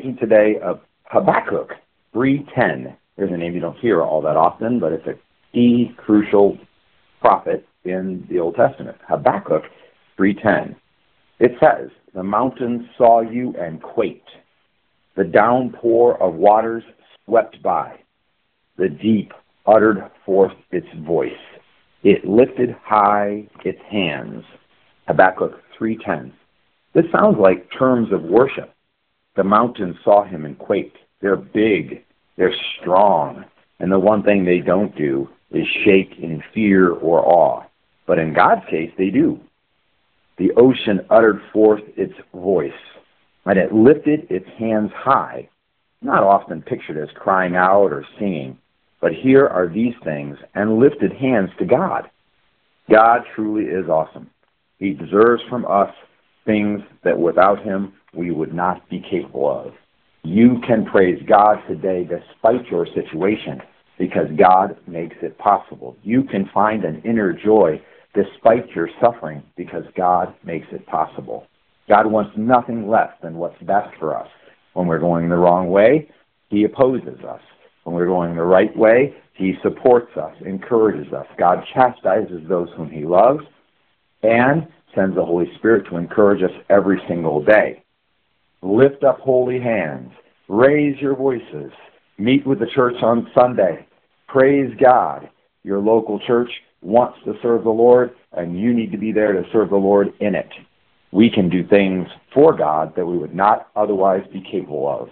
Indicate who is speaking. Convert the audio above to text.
Speaker 1: thinking today of Habakkuk 3.10. There's a name you don't hear all that often, but it's a key, crucial prophet in the Old Testament. Habakkuk 3.10. It says, The mountains saw you and quaked. The downpour of waters swept by. The deep uttered forth its voice. It lifted high its hands. Habakkuk 3.10. This sounds like terms of worship. The mountains saw him and quaked. They're big. They're strong. And the one thing they don't do is shake in fear or awe. But in God's case, they do. The ocean uttered forth its voice, and it lifted its hands high, not often pictured as crying out or singing, but here are these things and lifted hands to God. God truly is awesome. He deserves from us things that without him we would not be capable of. You can praise God today despite your situation because God makes it possible. You can find an inner joy despite your suffering because God makes it possible. God wants nothing less than what's best for us. When we're going the wrong way, He opposes us. When we're going the right way, He supports us, encourages us. God chastises those whom He loves and sends the Holy Spirit to encourage us every single day. Lift up holy hands. Raise your voices. Meet with the church on Sunday. Praise God. Your local church wants to serve the Lord, and you need to be there to serve the Lord in it. We can do things for God that we would not otherwise be capable of.